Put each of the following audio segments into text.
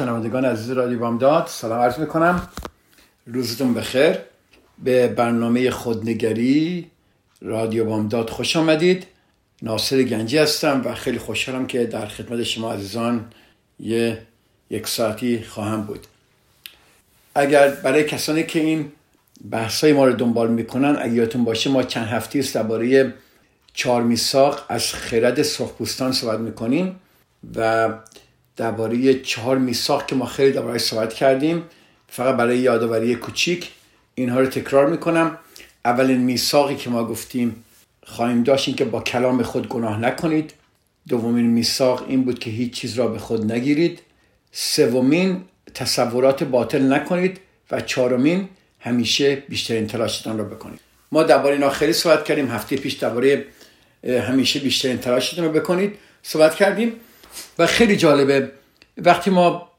شنوندگان عزیز رادیو بامداد سلام عرض می‌کنم. روزتون بخیر. به برنامه خودنگری رادیو بامداد خوش آمدید. ناصر گنجی هستم و خیلی خوشحالم که در خدمت شما عزیزان یه یک ساعتی خواهم بود. اگر برای کسانی که این بحث های ما رو دنبال می‌کنن اگر یادتون باشه ما چند هفته است درباره چهار میساق از خرد سرخپوستان صحبت می‌کنیم و درباره چهار میساق که ما خیلی درباره صحبت کردیم فقط برای یادآوری کوچیک اینها رو تکرار می‌کنم. اولین میثاقی که ما گفتیم خواهیم داشت این که با کلام خود گناه نکنید. دومین میثاق این بود که هیچ چیز را به خود نگیرید. سومین تصورات باطل نکنید. و چهارمین همیشه بیشترین تلاشتان را بکنید. ما درباره اینا خیلی صحبت کردیم. هفته پیش درباره همیشه بیشترین تلاشتون رو بکنید. صحبت کردیم. و خیلی جالبه وقتی ما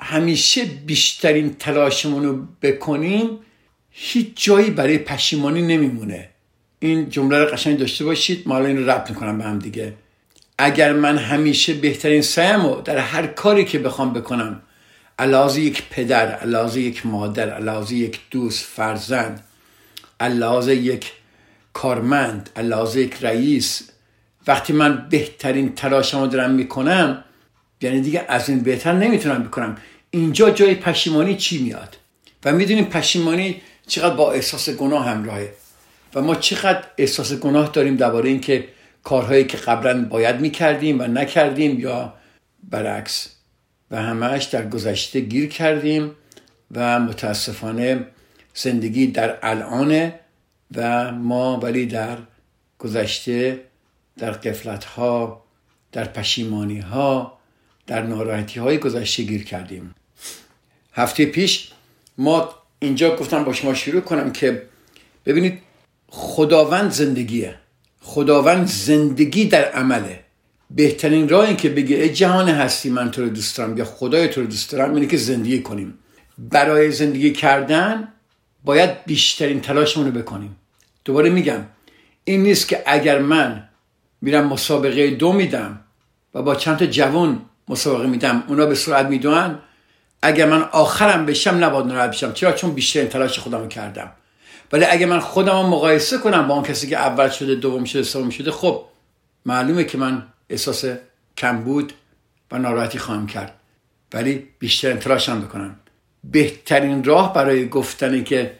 همیشه بیشترین تلاشمون رو بکنیم هیچ جایی برای پشیمانی نمیمونه. این جمله رو قشنگ داشته باشید ما الان این ربط می‌کنم به هم دیگه. اگر من همیشه بهترین سعیم رو در هر کاری که بخوام بکنم علاوه یک پدر علاوه یک مادر علاوه یک دوست فرزند علاوه یک کارمند علاوه یک رئیس وقتی من بهترین تلاشم رو دارم می‌کنم یعنی دیگه از این بهتر نمی‌تونم بکنم. اینجا جای پشیمانی چی میاد؟ و می‌دونیم پشیمانی چقدر با احساس گناه همراهه. و ما چقدر احساس گناه داریم درباره اینکه کارهایی که قبلا باید می‌کردیم و نکردیم یا برعکس. و همش در گذشته گیر کردیم و متاسفانه زندگی در الانه و ما ولی در گذشته در قفلت ها در پشیمانی ها در ناراحتی های گذشته گیر کردیم. هفته پیش ما اینجا گفتم با شما شروع کنم که ببینید خداوند زندگیه. خداوند زندگی در عمله. بهترین راه این که بگه ای جهان هستی من تو رو دوست دارم یا خدای تو رو دوست دارم اینه که زندگی کنیم. برای زندگی کردن باید بیشترین تلاشمون رو بکنیم. دوباره میگم این نیست که اگر من میرم مسابقه دو میدم و با چند تا جوان مسابقه میدم. اونا به سرعت می‌دونن اگر من آخرم بشم نباید ناراحت بشم چرا؟ چون بیشترین تلاش خودم کردم. ولی اگر من خودم مقایسه کنم با اون کسی که اول شده دوم شده سوم شده خب معلومه که من احساس کم بود و ناراحتی خواهم کرد. ولی بیشترین تلاشم بکنم. بهترین راه برای گفتن که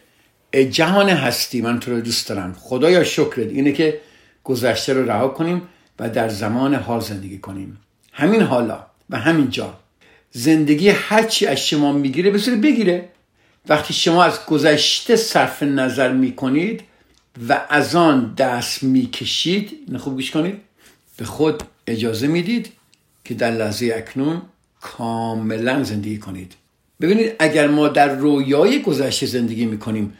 جهان هستی من تو رو دوست دارم. خدایا شکرت. اینه که گذشته رو رها کنیم و در زمان حال زندگی کنیم. همین حالا و همین جا. زندگی هرچی از شما می‌گیره بذاره بگیره. وقتی شما از گذشته صرف نظر می‌کنید و از آن دست می‌کشید این خوب گوش کنید به خود اجازه می‌دید که در لحظه اکنون کاملا زندگی کنید. ببینید اگر ما در رویای گذشته زندگی می‌کنیم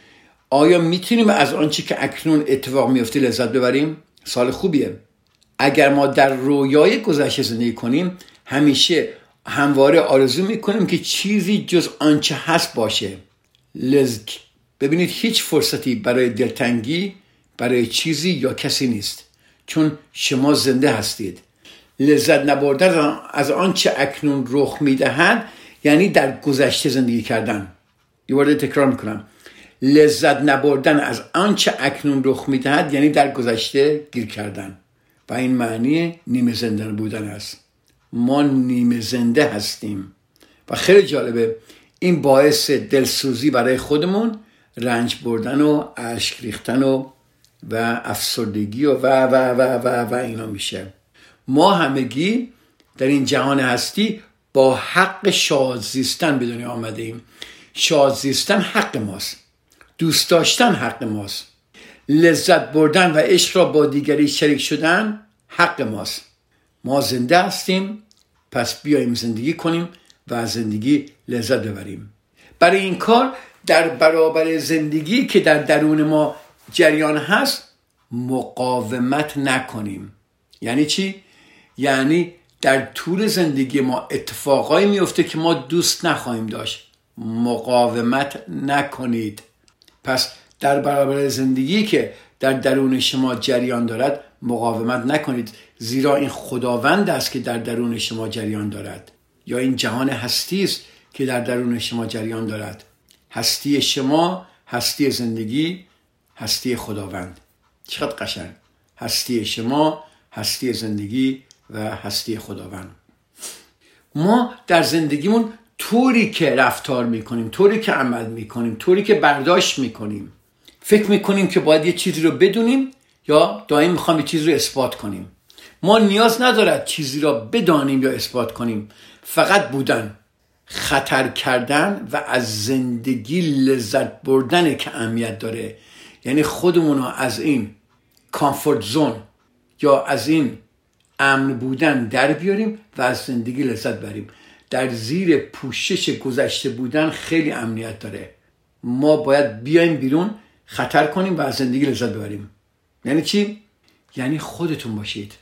آیا می‌تونیم از آنچه که اکنون اتفاق میفته لذت ببریم؟ سال خوبیه. اگر ما در رویای گذشته زندگی کنیم همیشه همواره آرزو می‌کنیم که چیزی جز آنچه هست باشه. لذک ببینید هیچ فرصتی برای دلتنگی برای چیزی یا کسی نیست. چون شما زنده هستید. لذت نبردن از آنچه اکنون رخ می‌دهد یعنی در گذشته زندگی کردن. یه تکرار می‌کنم. لذت نبردن از آنچه اکنون رخ می‌دهد یعنی در گذشته گیر کردن. و این معنی نیمه زنده بودن است. ما نیمه زنده هستیم. و خیلی جالبه این باعث دلسوزی برای خودمون رنج بردن و اشک ریختن و و افسردگی و و و و و, و اینا میشه. ما همگی در این جهان هستی با حق شاد زیستن به دنیا آمده ایم شاد زیستن حق ماست. دوست داشتن حق ماست. لذت بردن و عشق را با دیگری شریک شدن حق ماست. ما زنده هستیم پس بیایم زندگی کنیم و از زندگی لذت ببریم. برای این کار در برابر زندگی که در درون ما جریان هست مقاومت نکنیم. یعنی چی؟ یعنی در طول زندگی ما اتفاقایی میفته که ما دوست نخواهیم داشت. مقاومت نکنید. پس در برابر زندگی که در درون شما جریان دارد مقاومت نکنید. زیرا این خداوند است که در درون شما جریان دارد. یا این جهان هستی است که در درون شما جریان دارد. هستی شما هستی زندگی هستی خداوند. چقدر قشنگ. هستی شما هستی زندگی و هستی خداوند. ما در زندگیمون طوری که رفتار می‌کنیم طوری که عمل می‌کنیم طوری که برداشت می‌کنیم. فکر می‌کنیم که باید یه چیزی رو بدونیم یا دائم می‌خوام یه چیزی رو اثبات کنیم. ما نیاز ندارد چیزی را بدانیم یا اثبات کنیم. فقط بودن خطر کردن و از زندگی لذت بردن که اهمیت داره. یعنی خودمون رو از این کامفورت زون یا از این امن بودن در بیاریم و از زندگی لذت بریم. در زیر پوشش گذشته بودن خیلی امنیت داره. ما باید بیایم بیرون خطر کنیم و از زندگی لذت ببریم. یعنی چی؟ یعنی خودتون باشید.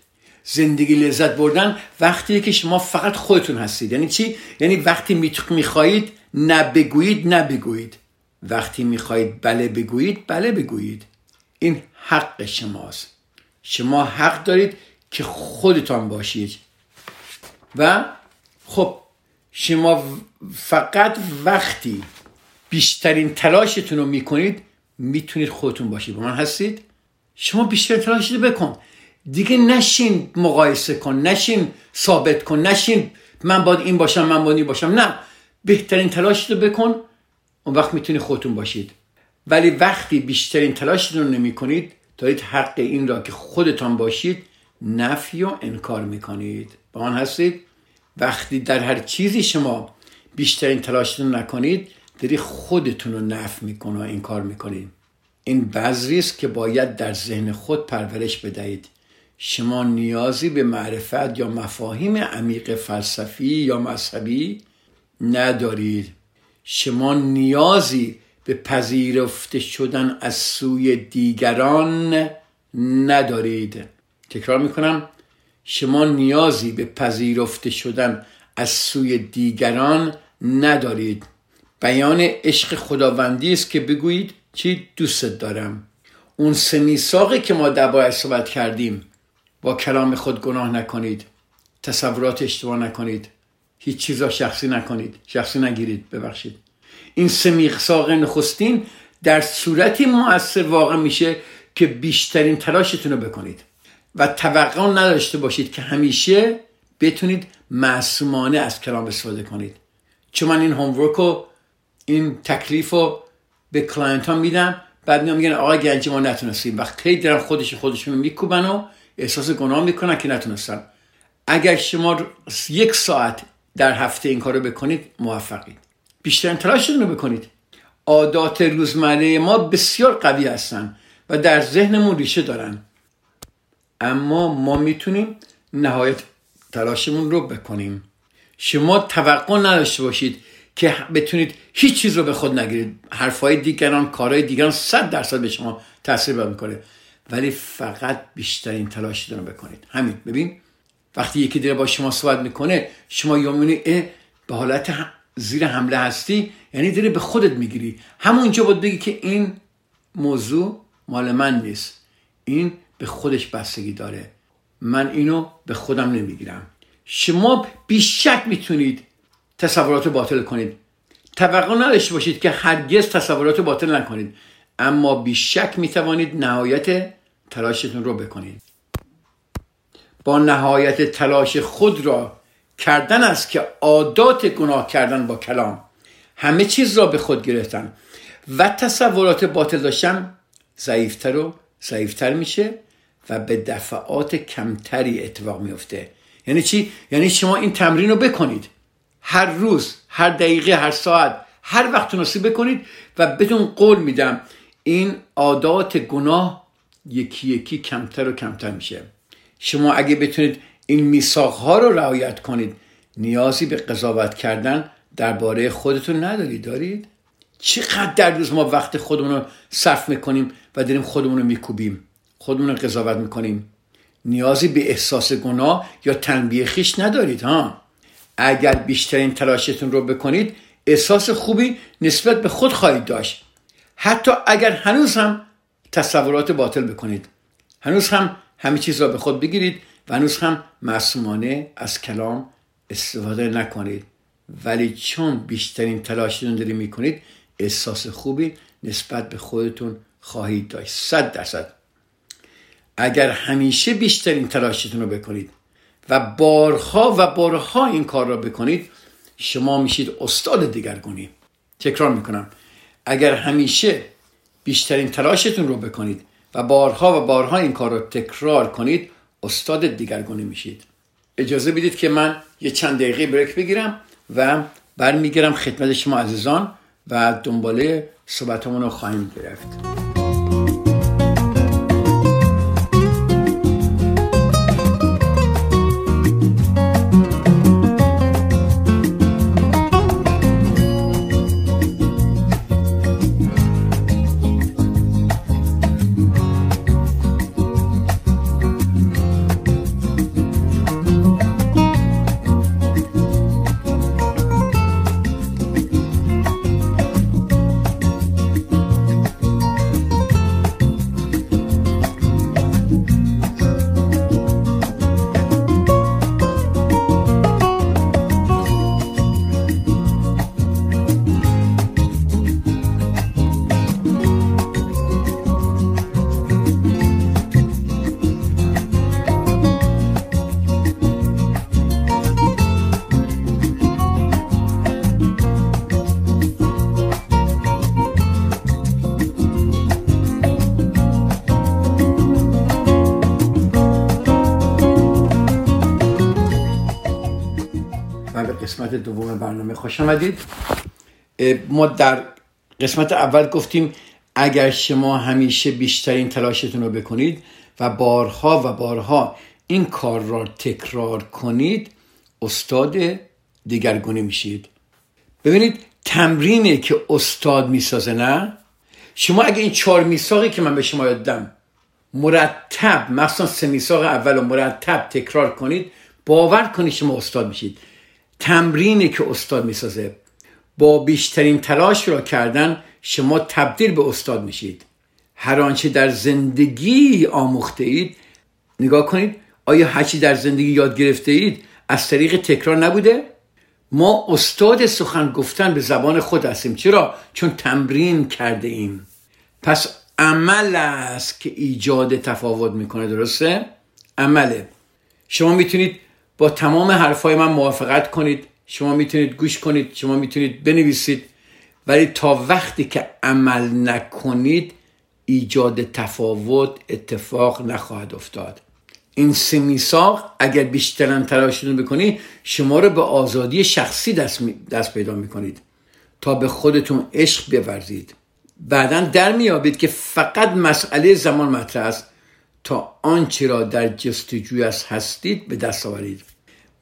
زندگی لذت بردن وقتی که شما فقط خودتون هستید. یعنی چی؟ یعنی وقتی می‌خواهید نه بگویید نه بگویید. وقتی می‌خواهید بله بگویید بله بگویید. این حق شماست. شما حق دارید که خودتان باشید. و خب شما فقط وقتی بیشترین تلاشتون رو می‌کنید می‌تونید خودتون باشید. با من هستید؟ شما بیشترین تلاش رو بکن. دیگه نشین مقایسه کن نشین ثابت کن نشین من باید این باشم من باید این باشم. نه. بهترین تلاش رو بکن. اون وقت می‌تونید خودتون باشید. ولی وقتی بیشترین تلاش رو نمی کنید دارید حق این را که خودتان باشید نفی و انکار می‌کنید. با آن هستید؟ وقتی در هر چیزی شما بیشترین تلاش رو نکنید داری خودتون رو نف می‌کنه و انکار می‌کنید این بذری است که باید در ذهن خود پرورش بدهید. شما نیازی به معرفت یا مفاهیم عمیق فلسفی یا مذهبی ندارید. شما نیازی به پذیرفته شدن از سوی دیگران ندارید. تکرار می‌کنم. شما نیازی به پذیرفته شدن از سوی دیگران ندارید. بیان عشق خداوندی است که بگویید چی دوستت دارم. اون سمیساقی که ما در صحبت کردیم با کلام خود گناه نکنید تصورات اشتباه نکنید هیچ چیزا شخصی نکنید شخصی نگیرید ببخشید. این سمیخساق نخستین در صورتی مؤثر واقع میشه که بیشترین تلاشتون رو بکنید. و توقع نداشته باشید که همیشه بتونید معصومانه از کلام استفاده کنید. چون من این homework و این تکلیف رو به client میدم بعد میان میگن آقای گنجی ما نتونستیم. و خیلی درم خودش خودشون میکوبن و احساس گناه می‌کنن که نتونستن. اگر شما یک ساعت در هفته این کارو بکنید موفقید. بیشترین تلاشتون رو بکنید. عادات روزمره ما بسیار قوی هستن و در ذهنمون ریشه دارن. اما ما می‌تونیم نهایت تلاشمون رو بکنیم. شما توقع نداشته باشید که بتونید هیچ چیز رو به خود نگیرید. حرفهای دیگران کارهای دیگران صد درصد به شما تاثیر می‌کنه. ولی فقط بیشترین تلاش رو بکنید. همین. ببین وقتی یکی دیگه با شما صحبت می‌کنه شما یومینی به حالت زیر حمله هستی. یعنی داره به خودت می‌گیری. همونجا باید بگی که این موضوع مال من نیست. این به خودش بستگی داره. من اینو به خودم نمی‌گیرم. شما بیشک می‌تونید تصورات باطل کنید. توقع نداشته باشید که هرگز تصورات باطل نکنید. اما بیشک می‌توانید نهایت تلاشتون رو بکنید. با نهایت تلاش خود را کردن است که عادات گناه کردن با کلام. همه چیز را به خود گرفتن. و تصورات باطل داشتن ضعیفتر و ضعیفتر میشه. و به دفعات کمتری اتفاق میفته یعنی چی؟ یعنی شما این تمرین رو بکنید. هر روز هر دقیقه هر ساعت هر وقت تونستی بکنید و بهتون قول میدم این عادات گناه یکی یکی کمتر و کمتر میشه. شما اگه بتونید این میثاق ها رو رعایت کنید نیازی به قضاوت کردن درباره خودتون ندارید. دارید؟ چقدر در روز ما وقت خودمون رو صرف می‌کنیم و داریم خودمون رو میکوبیم؟ خودمون قضاوت می‌کنیم. نیازی به احساس گناه یا تنبیه خیش ندارید ها؟ اگر بیشترین تلاشتون رو بکنید احساس خوبی نسبت به خود خواهید داشت. حتی اگر هنوز هم تصورات باطل بکنید. هنوز هم همه چیز را به خود بگیرید و هنوز هم معصومانه از کلام استفاده نکنید. ولی چون بیشترین تلاشتون دارید می‌کنید احساس خوبی نسبت به خودتون خواهید داشت. صد درصد. اگر همیشه بیشترین تلاشتون رو بکنید و بارها و بارها این کار را بکنید شما میشید استاد دیگرگونی. تکرار می‌کنم. اگر همیشه بیشترین تلاشتون رو بکنید و بارها و بارها این کار رو تکرار کنید استاد دیگرگونی میشید. اجازه بدید که من یه چند دقیقه بریک بگیرم و برمیگیرم خدمت شما عزیزان و دنباله صحبتمون رو خواهیم گرفت. دوم برنامه خوش آمدید ما در قسمت اول گفتیم اگر شما همیشه بیشترین تلاشتون رو بکنید و بارها و بارها این کار را تکرار کنید استاد دیگرگونی میشید. ببینید تمرینه که استاد می‌سازه نه؟ شما اگه این چهار میساقی که من به شما یادم مرتب مثلا سه میساق اول و مرتب تکرار کنید باور کنید شما استاد میشید. تمرینی که استاد می‌سازه. با بیشترین تلاش را کردن شما تبدیل به استاد میشید. هر آنچه در زندگی آموخته اید نگاه کنید آیا هرچی در زندگی یاد گرفته اید از طریق تکرار نبوده؟ ما استاد سخن گفتن به زبان خود هستیم. چرا؟ چون تمرین کرده ایم. پس عمل است که ایجاد تفاوت می‌کنه درسته؟ عمله. شما می‌تونید با تمام حرفای من موافقت کنید. شما می‌تونید گوش کنید. شما می‌تونید بنویسید. ولی تا وقتی که عمل نکنید ایجاد تفاوت اتفاق نخواهد افتاد. این سه میثاق اگر بیشتر تلاشتون بکنید شما رو به آزادی شخصی دست, دست پیدا می‌کنید. تا به خودتون عشق بورزید. بعدا در میابید که فقط مسئله زمان مطرح است. تا آنچه را در جستجوی از هستید به دست آورید.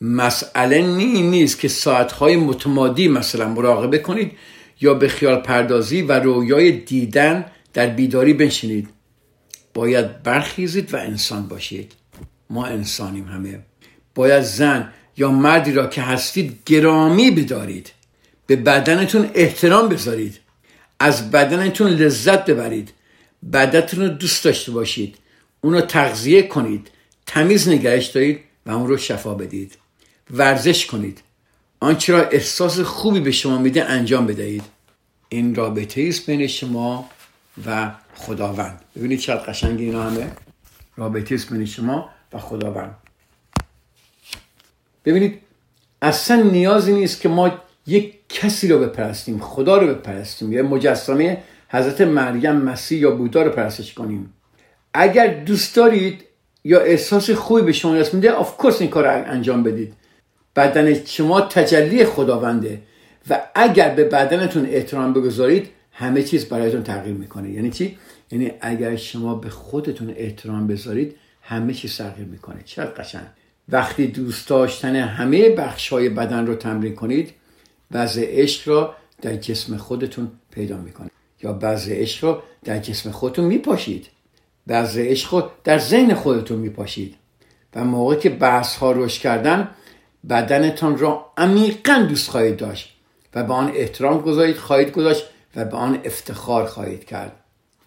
مسئله نی نیست که ساعتهای متمادی مثلا مراقبه کنید یا به خیال پردازی و رویای دیدن در بیداری بنشینید. باید برخیزید و انسان باشید. ما انسانیم همه. باید زن یا مردی را که هستید گرامی بدارید. به بدنتون احترام بذارید. از بدنتون لذت ببرید. بدنتون رو دوست داشته باشید. اونو تغذیه کنید تمیز نگهش دارید و اون رو شفا بدید. ورزش کنید. آنچه را احساس خوبی به شما میده انجام بدهید. این رابطه است بین شما و خداوند. ببینید چقدر قشنگ اینا همه. رابطه است بین شما و خداوند. ببینید اصلا نیازی نیست که ما یک کسی رو بپرستیم خدا رو بپرستیم. یا مجسمه حضرت مریم مسیح یا بودا رو پرستش کنیم. اگر دوست دارید یا احساس خوبی به شما دست میده آف این کار رو انجام بدید. بدن شما تجلی خداونده و اگر به بدنتون احترام بگذارید همه چیز برایتون تغییر می‌کنه. یعنی چی؟ یعنی اگر شما به خودتون احترام بذارید همه چیز تغییر می‌کنه. چقدر قشنگ؟ وقتی دوست داشتن همه بخش های بدن رو تمرین کنید بعض عشق را در جسم خودتون پیدا می‌کنید یا بعض عشق رو در جسم خودتون میپاشید. بعض عشق رو در ذهن خودتون میپاشید. و موقع که بحث ها رشد کردن بدنتان را عمیقا دوست خواهید داشت و به آن احترام گذارید خواهید گذاشت و به آن افتخار خواهید کرد.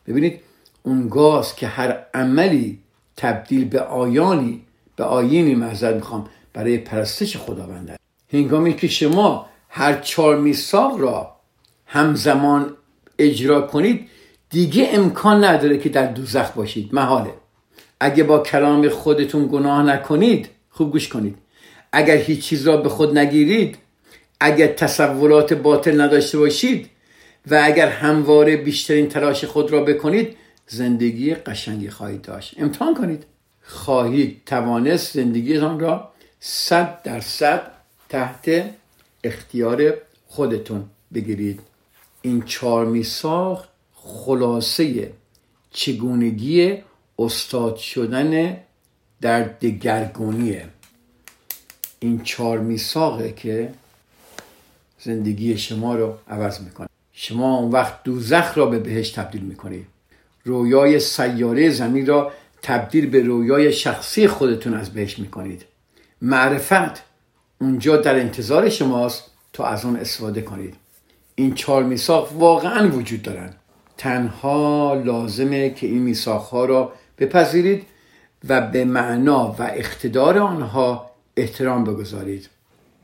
ببینید اونگاست که هر عملی تبدیل به آیانی به آینی محضر می‌خوام برای پرستش خداوند هنگامی که شما هر چهار میثاق را همزمان اجرا کنید دیگه امکان نداره که در دوزخ باشید. محاله. اگه با کلام خودتون گناه نکنید خوب گوش کنید. اگر هیچ چیز را به خود نگیرید اگر تصورات باطل نداشته باشید و اگر همواره بیشترین تلاش خود را بکنید زندگی قشنگی خواهید داشت. امتحان کنید. خواهید توانست زندگیتان را صد درصد تحت اختیار خودتون بگیرید. این چهار میساخ خلاصه چگونگی استاد شدن در دگرگونیه. این چهار میساقه که زندگی شما رو عوض می‌کنه. شما اون وقت دوزخ را به بهش تبدیل می‌کنید رویای سیاره زمین را تبدیل به رویای شخصی خودتون از بهش می‌کنید. معرفت اونجا در انتظار شماست تا از اون استفاده کنید. این چهار میساق واقعا وجود دارن. تنها لازمه که این میساق ها را بپذیرید و به معنا و اقتدار آنها احترام بگذارید.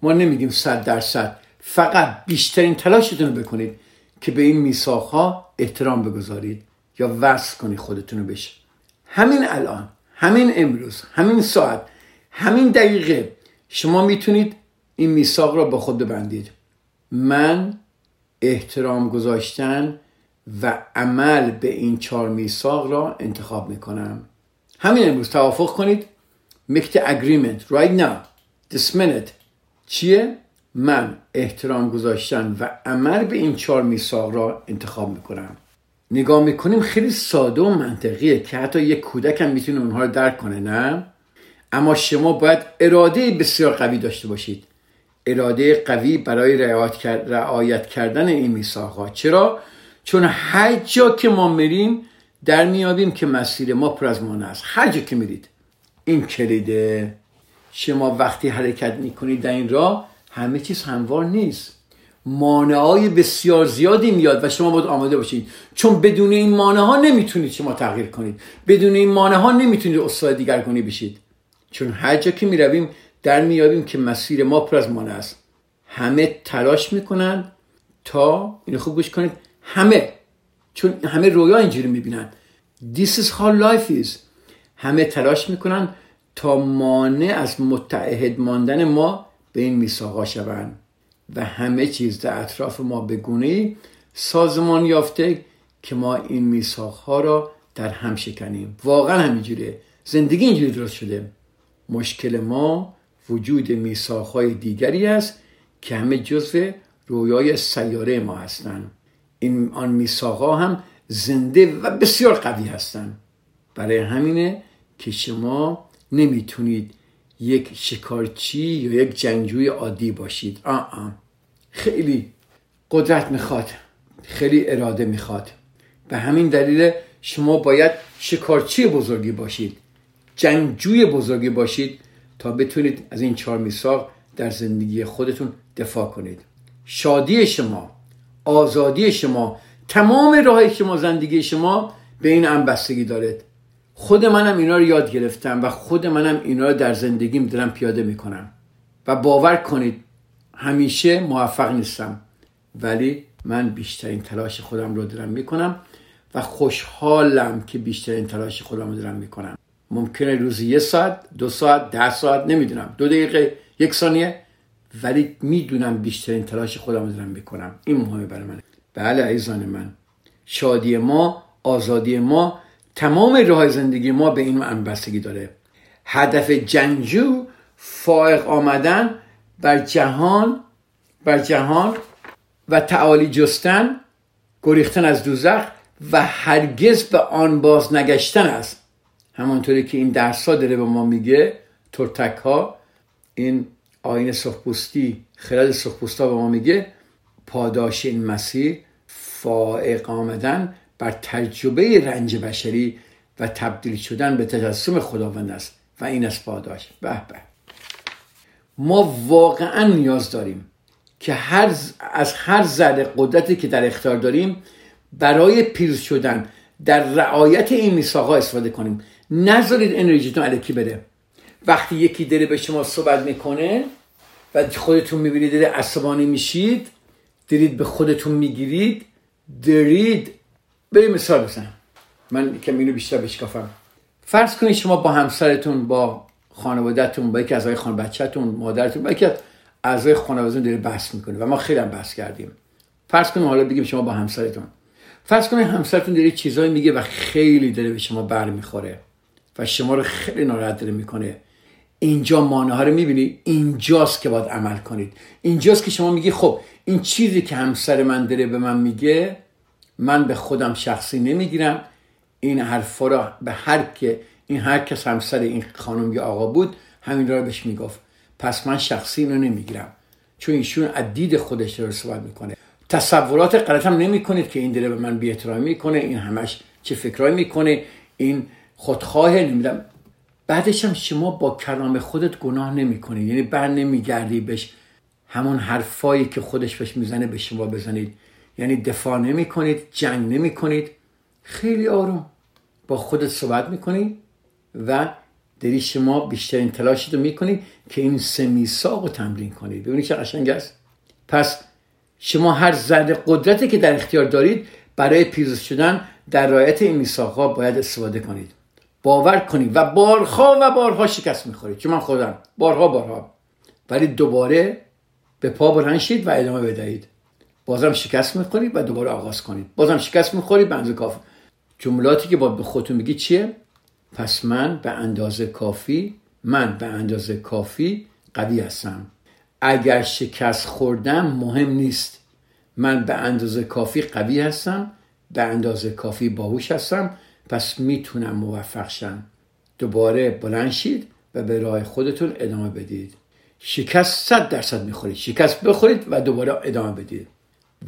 ما نمیگیم صد درصد فقط بیشترین تلاشتون رو بکنید که به این میساق ها احترام بگذارید یا وصل کنید خودتون رو بشه. همین الان همین امروز همین ساعت همین دقیقه شما می‌تونید این میثاق را با خود ببندید. من احترام گذاشتن و عمل به این چهار میثاق را انتخاب می‌کنم. همین امروز توافق کنید. Make the agreement right now. This minute. چیه؟ من احترام گذاشتن و عمل به این چهار میثاق را انتخاب می‌کنم. نگاه می‌کنیم خیلی ساده و منطقیه که حتی یک کودک هم می‌تونه اونها رو درک کنه نه؟ اما شما باید اراده بسیار قوی داشته باشید. اراده قوی برای رعایت کردن این میثاقها. چرا؟ چون هر جا که ما میریم در میابیم که مسیر ما پر از مانع است. هر جا که میرید. این کلیده. شما وقتی حرکت می‌کنید در این راه همه چیز هموار نیست. های بسیار زیادی میاد و شما باید آماده باشید. چون بدون این مانع ها نمی‌تونید شما تغییر کنید. بدون این مانع ها نمی‌تونید استاد دیگرگونی بشید. چون هر جا که می‌رویم در میابیم که مسیر ما پر از مانع است. همه تلاش می‌کنن تا اینو خوب گوش کنید. همه چون همه رویا اینجوری می‌بینن. This is how life is. همه تلاش می‌کنن تا مانع از متعهد ماندن ما به این میساقا شوند. و همه چیز در اطراف ما به گونه سازمان یافته که ما این میساق ها را در هم شکنیم. واقعا همینجوره زندگی اینجوری درست شده. مشکل ما وجود میساق های دیگری است که همه جزو رویای سیاره ما هستند. این آن میساق ها هم زنده و بسیار قوی هستند برای همینه که شما نمی‌تونید یک شکارچی یا یک جنگجوی عادی باشید. آ آ. خیلی قدرت می‌خواد خیلی اراده می‌خواد. به همین دلیل شما باید شکارچی بزرگی باشید جنگجوی بزرگی باشید تا بتونید از این چهار میثاق در زندگی خودتون دفاع کنید. شادی شما آزادی شما تمام راه شما زندگی شما به این هم بستگی دارد خود منم اینا رو یاد گرفتم و خود منم اینا رو در زندگیم دارم پیاده می‌کنم. و باور کنید همیشه موفق نیستم. ولی من بیشترین تلاش خودم رو دارم می‌کنم و خوشحالم که بیشترین تلاش خودم رو دارم می‌کنم. ممکنه روزی یه ساعت دو ساعت ده ساعت نمی‌دونم. دو دقیقه یک ثانیه. ولی می‌دونم بیشترین تلاش خودم دارم می‌کنم این مهمه برای من. بله عزیزان من. شادی ما آزادی ما تمام راه زندگی ما به این بستگی داره. هدف جنگجو فائق آمدن بر جهان بر جهان و تعالی جستن گریختن از دوزخ و هرگز به آن باز نگشتن است همانطوری که این درس ها داره به ما میگه ترتک ها این آین سرخپوستی خرد سرخپوستا به ما میگه پاداش این مسیر فائق آمدن بر تجربه رنج بشری و تبدیل شدن به تجسم خداوند است و این است پاداش. به به. ما واقعا نیاز داریم که هر از هر ذره قدرتی که در اختیار داریم برای پیروز شدن در رعایت این میثاقا استفاده کنیم. نذارید انرژیتون علکی بره. وقتی یکی داره به شما صحبت می‌کنه و خودتون می‌بینید داره عصبانی میشید دارید به خودتون می‌گیرید دارید بریم مثال بزنم. من که اینو بیشتر بشکافم فرض کنید شما با همسرتون با خانوادهتون با یکی از خان بچهتون مادرتون با یکی از اعضای خانوادهتون داره بحث می‌کنه و ما خیلی هم بحث کردیم. فرض کنید حالا بگیم شما با همسرتون. فرض کنید همسرتون داره چیزایی میگه و خیلی داره به شما بر می‌خوره و شما رو خیلی ناراحت داره می‌کنه. اینجا مانه ها رو می‌بینی. اینجاست که باید عمل کنید. اینجاست که شما میگی خب این چیزی که همسر من داره به من میگه من به خودم شخصی نمی‌گیرم. این حرفا رو به هر که این هر کس همسر این خانم یا آقا بود همین رو بهش می‌گفت. پس من شخصی اینو نمی‌گیرم. چون ایشون از دید خودش رو صحبت می‌کنه. تصورات غلط هم نمی‌کنید که این داره به من بی می‌کنه این همش چه فکرایی می‌کنه. این خودخواه نمیدم بعدش هم شما با کلام خودت گناه نمی‌کنید. یعنی بر نمیگردی بهش. همون حرفایی که خودش بهش می‌زنه به شما بزنید. یعنی دفاع نمی کنید جنگ نمی کنید خیلی آروم. با خودت صحبت می‌کنید و داری شما بیشترین تلاشی رو می‌کنید که این سه میثاق رو تمرین کنید ببینید چه قشنگ است. پس شما هر ذره قدرتی که در اختیار دارید برای پیروز شدن در رایت این میثاقها باید استفاده کنید. باور کنید و بارها و بارها شکست می‌خورید. چون من خودم. بارها بارها. ولی دوباره به پا بلند شید و ادامه بدهید. بازم شکست می‌خورید و دوباره آغاز کنید. بازم شکست می‌خورید به اندازه کافی. جملاتی که با به خودتون میگی چیه؟ پس من به اندازه کافی من به اندازه کافی قوی هستم. اگر شکست خوردم مهم نیست. من به اندازه کافی قوی هستم به اندازه کافی باهوش هستم. پس می‌تونم موفق شم. دوباره بلند شید و به راه خودتون ادامه بدید. شکست صد درصد می‌خورید. شکست بخورید و دوباره ادامه بدید.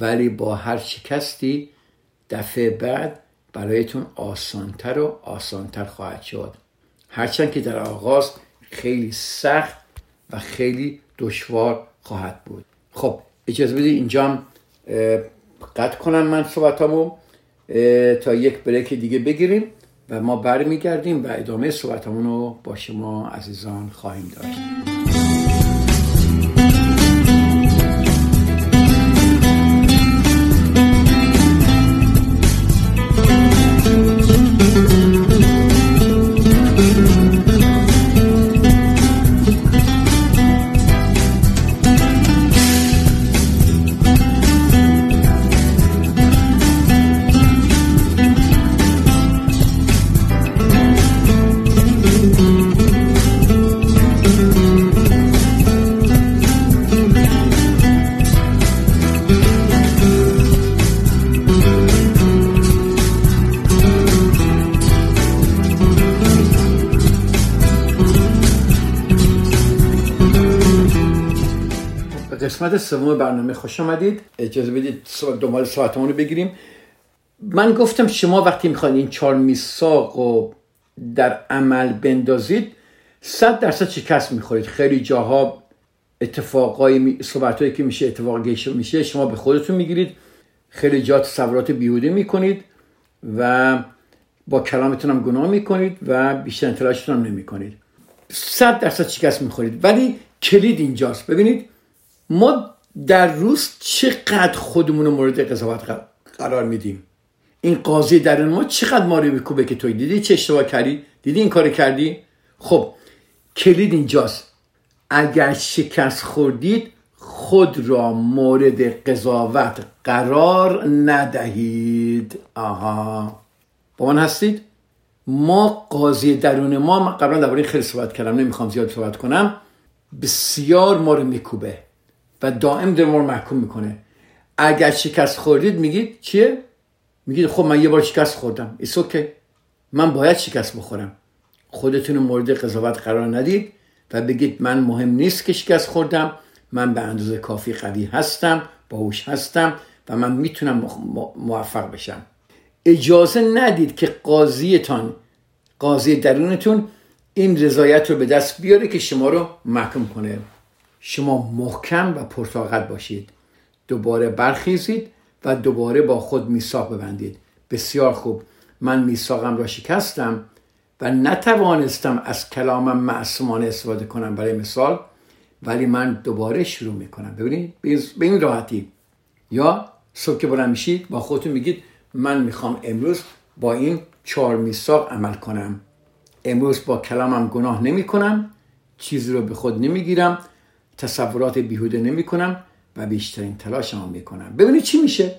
ولی با هر شکستی دفعه بعد برایتون آسانتر و آسانتر خواهد شد. هرچند که در آغاز خیلی سخت و خیلی دشوار خواهد بود. خب اجازه بدید اینجا قطع کنم من صحبتامو. تا یک بریک دیگه بگیریم و ما برمیگردیم و ادامه صحبتمون رو با شما عزیزان خواهیم داشت. سوم برنامه خوش آمدید. اجازه بدید دنبال ساعتمون رو بگیریم. من گفتم شما وقتی می‌خواید این چهار میثاق رو در عمل بندازید صد درصد شکست می‌خورید. خیلی جاها اتفاقای صحبتهایی که میشه اتفاق میشه شما به خودتون می‌گیرید. خیلی جا تصورات بیهوده می‌کنید و با کلامتون هم گناه می‌کنید و بیشتر تلاشتون هم نمی‌کنید. صد درصد شکست می‌خورید. ولی کلید اینجاست. ببینید ما در روز چقدر خودمون رو مورد قضاوت قرار میدیم؟ این قاضی در ما چقدر ما رو میکوبه که توی دیدی چه اشتباه کردی؟ دیدی این کار کردی؟ خب کلید اینجاست. اگر شکست خوردید خود را مورد قضاوت قرار ندهید. آها. با من هستید؟ ما قاضی درون ما قبلا درباره خیلی صحبت کردم نمی‌خوام زیاد صحبت کنم. بسیار ما رو میکوبه. و دائم رو محکوم می‌کنه. اگر شکست خوردید میگید چیه؟ میگید خب من یه بار شکست خوردم. It's okay من باید شکست بخورم. خودتون مورد قضاوت قرار ندید و بگید من مهم نیست که شکست خوردم. من به اندازه کافی قوی هستم باهوش هستم و من می‌تونم موفق بشم. اجازه ندید که قاضیتان قاضی درونتون این رضایت رو به دست بیاره که شما رو محکوم کنه. شما محکم و پرطاقت باشید. دوباره برخیزید و دوباره با خود میثاق ببندید. بسیار خوب. من میثاقم را شکستم و نتوانستم از کلامم معصومانه استفاده کنم برای مثال ولی من دوباره شروع می‌کنم. ببینید؟ به این راحتی. یا صبح که بلند میشید با خودتون میگید من می‌خوام امروز با این چهار میثاق عمل کنم. امروز با کلامم گناه نمی کنم چیزی رو به خود نمی‌گیرم تصورات بیهوده نمی کنم و بیشترین تلاشم می کنم ببینید چی میشه؟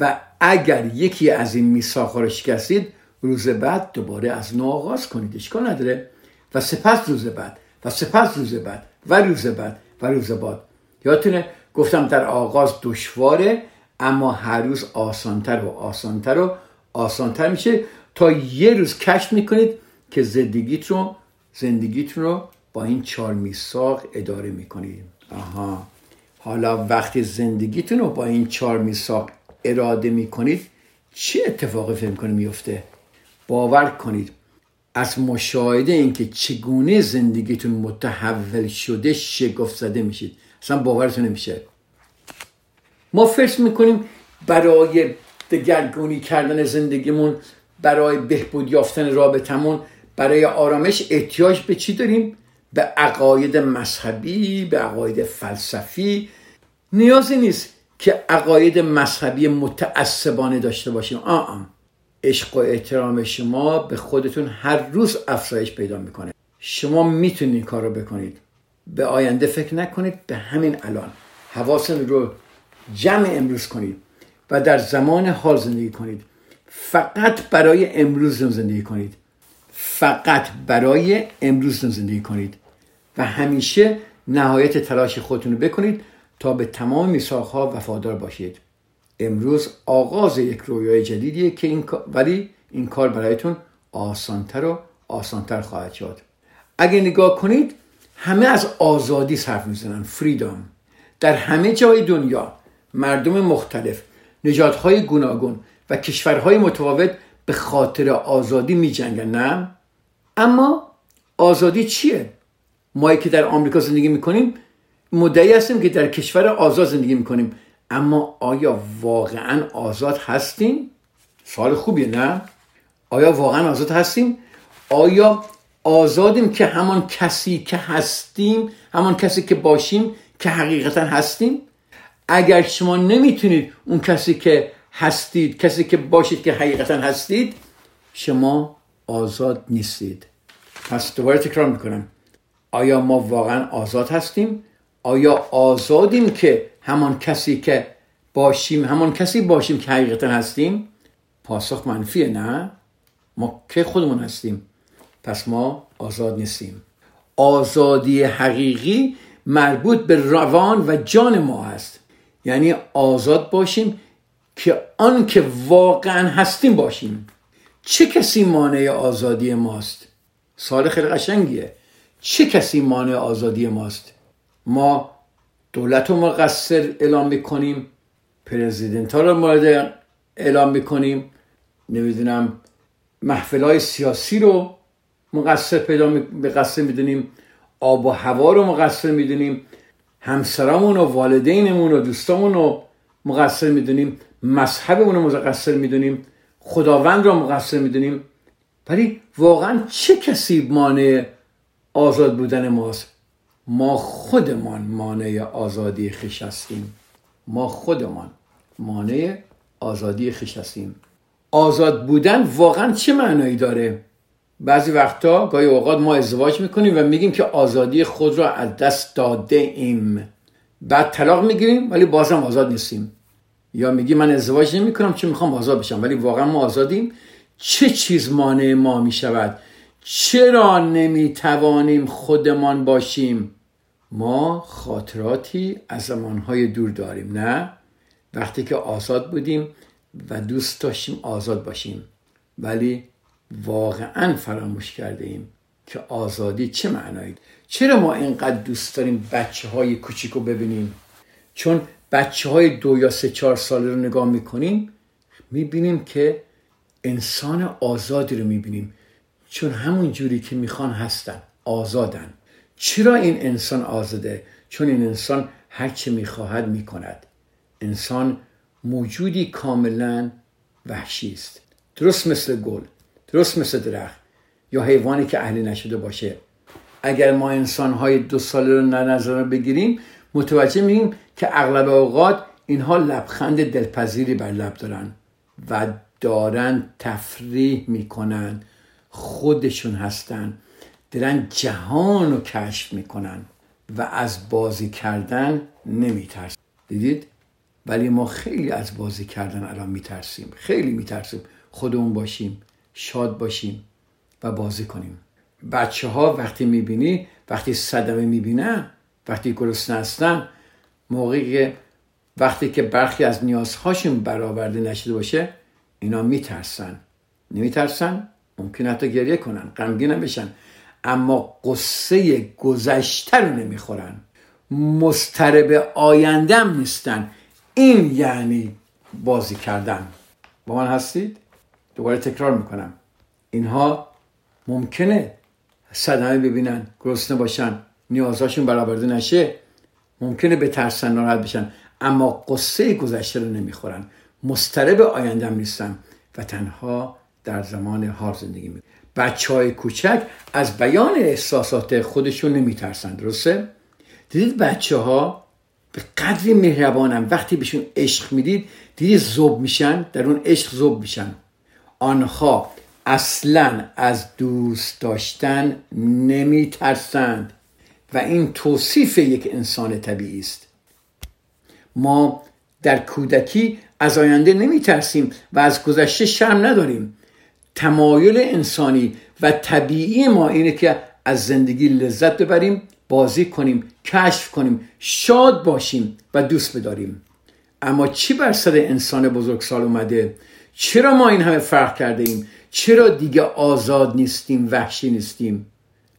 و اگر یکی از این میثاق رو شکستید روز بعد دوباره از نو آغاز کنید. اشکال نداره. و سپس روز بعد و سپس روز بعد و روز بعد و روز بعد. یادتونه؟ گفتم در آغاز دشواره اما هر روز آسانتر و آسانتر و آسانتر میشه. تا یه روز کشف می‌کنید که زندگیت رو زندگیتون رو با این چهار میثاق اداره می‌کنید آها. حالا وقتی زندگیتون رو با این چهار میثاق اراده می‌کنید چه اتفاقی فکر کنید میفته باور کنید از مشاهده اینکه چگونه زندگیتون متحول شده شگفت زده میشید. اصلا باورتون نمیشه. ما فرض می‌کنیم برای دگرگونی کردن زندگیمون برای بهبود یافتن رابطمون برای آرامش احتیاج به چی داریم؟ به عقاید مذهبی به عقاید فلسفی. نیازی نیست که عقاید مذهبی متعصبانه داشته باشیم. آ عشق و احترام شما به خودتون هر روز افزایش پیدا می‌کنه. شما می‌تونید این کار رو بکنید. به آینده فکر نکنید. به همین الان. حواستون رو جمع امروز کنید و در زمان حال زندگی کنید. فقط برای امروز زندگی کنید. فقط برای امروز زندگی کنید. و همیشه نهایت تلاش خودتون رو بکنید تا به تمام میثاقها وفادار باشید. امروز آغاز یک رویای جدیدیه که این ولی این کار برایتون آسانتر و آسانتر خواهد شد. اگه نگاه کنید همه از آزادی حرف می‌زنن فریدام در همه جای دنیا مردم مختلف نژادهای گوناگون و کشورهای متفاوت به خاطر آزادی می جنگن نه؟ اما آزادی چیه؟ ما که در آمریکا زندگی می‌کنیم مدعی هستیم که در کشور آزاد زندگی می‌کنیم. اما آیا واقعا آزاد هستیم؟ سوال خوبیه نه؟ آیا واقعا آزاد هستیم؟ آیا آزادیم که همان کسی که هستیم همان کسی که باشیم که حقیقتا هستیم؟ اگر شما نمی‌تونید اون کسی که هستید کسی که باشید که حقیقتا هستید شما آزاد نیستید. پس دوباره تکرار می‌کنم. آیا ما واقعا آزاد هستیم؟ آیا آزادیم که همان کسی که باشیم همان کسی باشیم که حقیقتا هستیم؟ پاسخ منفیه نه؟ ما که خودمون هستیم. پس ما آزاد نیستیم. آزادی حقیقی مربوط به روان و جان ما هست. یعنی آزاد باشیم که آن که واقعا هستیم باشیم. چه کسی مانع آزادی ماست؟ سال خیلی قشنگیه. چه کسی مانع آزادی ماست؟ ما دولت رو مقصر اعلام می‌کنیم پرزیدنت ها رو مورد اعلام می‌کنیم. نمی‌دونم محفل های سیاسی رو مقصر پیدا مقصر می‌دونیم آب و هوا رو مقصر می‌دونیم همسرامون و والدینمون و دوستامون رو مقصر می‌دونیم مذهبمون رو مقصر می‌دونیم خداوند رو مقصر می‌دونیم. ولی واقعا چه کسی مانع آزاد بودن ماست. ما خودمان مانع آزادی خیش هستیم. ما خودمان مانع آزادی خیش هستیم. آزاد بودن واقعا چه معنایی داره؟ بعضی وقتا گاهی اوقات ما ازدواج می‌کنیم و میگیم که آزادی خود را از دست داده ایم بعد طلاق می‌گیریم ولی بازم آزاد نیستیم. یا میگی من ازدواج نمی کنم چون می‌خوام آزاد بشم ولی واقعا ما آزادیم. چه چیز مانع ما می‌شود؟ چرا نمی‌توانیم خودمان باشیم؟ ما خاطراتی از زمانهای دور داریم نه؟ وقتی که آزاد بودیم و دوست داشتیم آزاد باشیم ولی واقعا فراموش کرده ایم که آزادی چه معنایی چرا ما اینقدر دوست داریم بچه های کوچیک رو ببینیم؟ چون بچه های دو یا سه چهار ساله رو نگاه می‌کنیم می‌بینیم که انسان آزادی رو می‌بینیم. چون همون جوری که می‌خوان هستن آزادن. چرا این انسان آزاده؟ چون این انسان هر چه می‌خواهد می‌کند. انسان موجودی کاملا وحشی است. درست مثل گل درست مثل درخت یا حیوانی که اهلی نشده باشه. اگر ما انسان های دو ساله رو نظر بگیریم متوجه میگیم که اغلب اوقات اینها لبخند دلپذیری بر لب دارن و دارن تفریح می‌کنن. خودشون هستن دارن جهان رو کشف می‌کنن و از بازی کردن نمیترسن. دیدید؟ ولی ما خیلی از بازی کردن الان میترسیم. خیلی میترسیم خودمون باشیم شاد باشیم و بازی کنیم. بچه ها وقتی می‌بینی وقتی صدمه می‌بینن وقتی گرسنه هستن موقعی که وقتی که برخی از نیازهاشون برآورده نشده باشه اینا میترسن. نمیترسن؟ ممکن حتی گریه کنن غمگین بشن. اما قصه گذشته رو نمی‌خورن مسترب آیندم نیستن. این یعنی بازی کردن. با من هستید؟ دوباره تکرار می‌کنم. اینها ممکنه صدمه ببینن گرسنه باشن نیازهاشون برآورده نشه ممکنه به ترسن ناراحت بشن. اما قصه گذشته رو نمی‌خورن. مسترب آیندم نیستن. و تنها در زمان حال زندگی می بچه های کوچک از بیان احساسات خودشون نمیترسن درسته؟ دیدید بچه ها به قدری مهربانن وقتی بهشون عشق می‌دید دیدید زوب میشن؟ در اون عشق زوب میشن. آنها اصلا از دوست داشتن نمیترسند و این توصیف یک انسان طبیعی است. ما در کودکی از آینده نمی ترسیم و از گذشته شرم نداریم. تمایل انسانی و طبیعی ما اینه که از زندگی لذت ببریم بازی کنیم کشف کنیم شاد باشیم و دوست بداریم. اما چی بر سر انسان بزرگسال اومده؟ چرا ما این همه فرق کرده ایم؟ چرا دیگه آزاد نیستیم وحشی نیستیم؟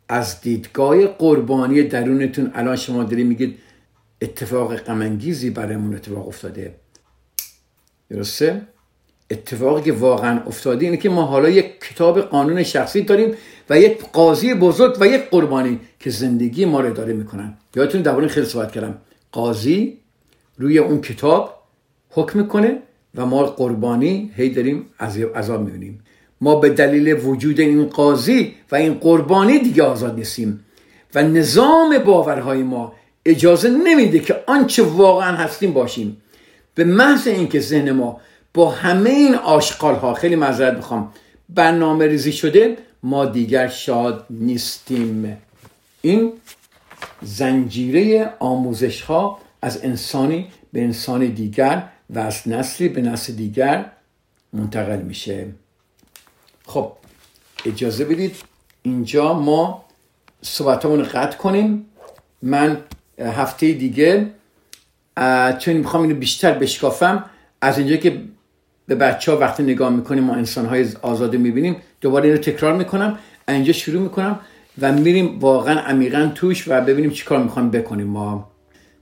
از دیدگاه قربانی درونتون الان شما داریم میگید اتفاق غمانگیزی برامون اتفاق افتاده. درسته؟ اتفاقی که واقعا افتاده اینه که ما حالا یک کتاب قانون شخصی داریم و یک قاضی بزرگ و یک قربانی که زندگی ما رو اداره می‌کنن. یادتون درباره خیلی صحبت کردم. قاضی روی اون کتاب حکم می‌کنه و ما قربانی هی داریم عذاب می‌بینیم. ما به دلیل وجود این قاضی و این قربانی دیگه آزاد نیستیم و نظام باورهای ما اجازه نمیده که آنچه واقعا هستیم باشیم. به محض اینکه ذهن ما با همه این آشقال ها خیلی معذرت می‌خوام برنامه ریزی شده ما دیگر شاد نیستیم. این زنجیره آموزش ها از انسانی به انسان دیگر و از نسلی به نسل دیگر منتقل میشه. خب اجازه بدید اینجا ما صحبتمون قطع کنیم. من هفته دیگه چون می‌خوام اینو بیشتر بشکافم از اینجا که به بچه ها وقتی نگاه می‌کنیم ما انسان های آزاده می‌بینیم دوباره اینو تکرار می‌کنم. اینجا شروع می‌کنم و میریم واقعا عمیقا توش و ببینیم چیکار می‌خوام بکنیم ما.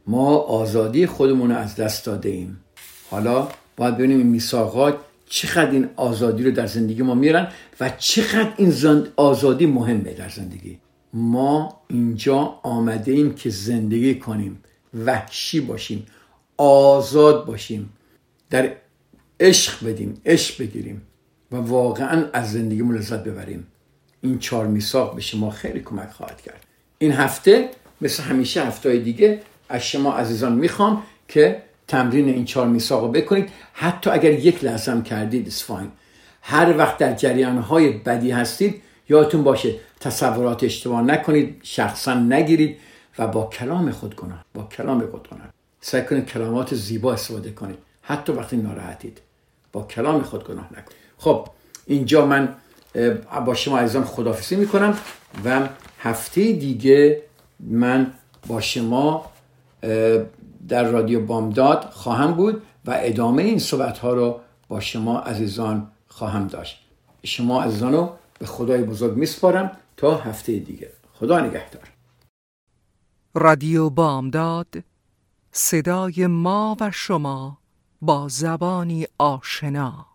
ما آزادی خودمون رو از دست داده ایم حالا باید ببینیم این میساقات چقدر این آزادی رو در زندگی ما میرن و چقدر این آزادی مهمه در زندگی. ما اینجا آمده ایم که زندگی کنیم وحشی باشیم آزاد باشیم. در عشق بدیم عشق بگیریم و واقعا از زندگیمون لذت ببریم. این چهار میساق به شما خیلی کمک خواهد کرد. این هفته مثل همیشه هفته دیگه از شما عزیزان می‌خوام که تمرین این چهار میساق رو بکنید. حتی اگر یک لحظه هم کردید اسفاین هر وقت در جریان های بدی هستید یادتون باشه تصورات اشتباه نکنید شخصا نگیرید و با کلام خود گناه با کلام خود گناه. سعی کنید کلمات زیبا استفاده کنید. حتی وقتی ناراحتید. با کلام خود گناه نکنید خب اینجا من با شما عزیزان خدافزی می‌کنم و هفته دیگه من با شما در رادیو بامداد خواهم بود و ادامه این صحبت ها رو با شما عزیزان خواهم داشت. شما عزیزان رو به خدای بزرگ میسپارم تا هفته دیگه. خدا نگهدار. رادیو بامداد صدای ما و شما. با زبانی آشنا.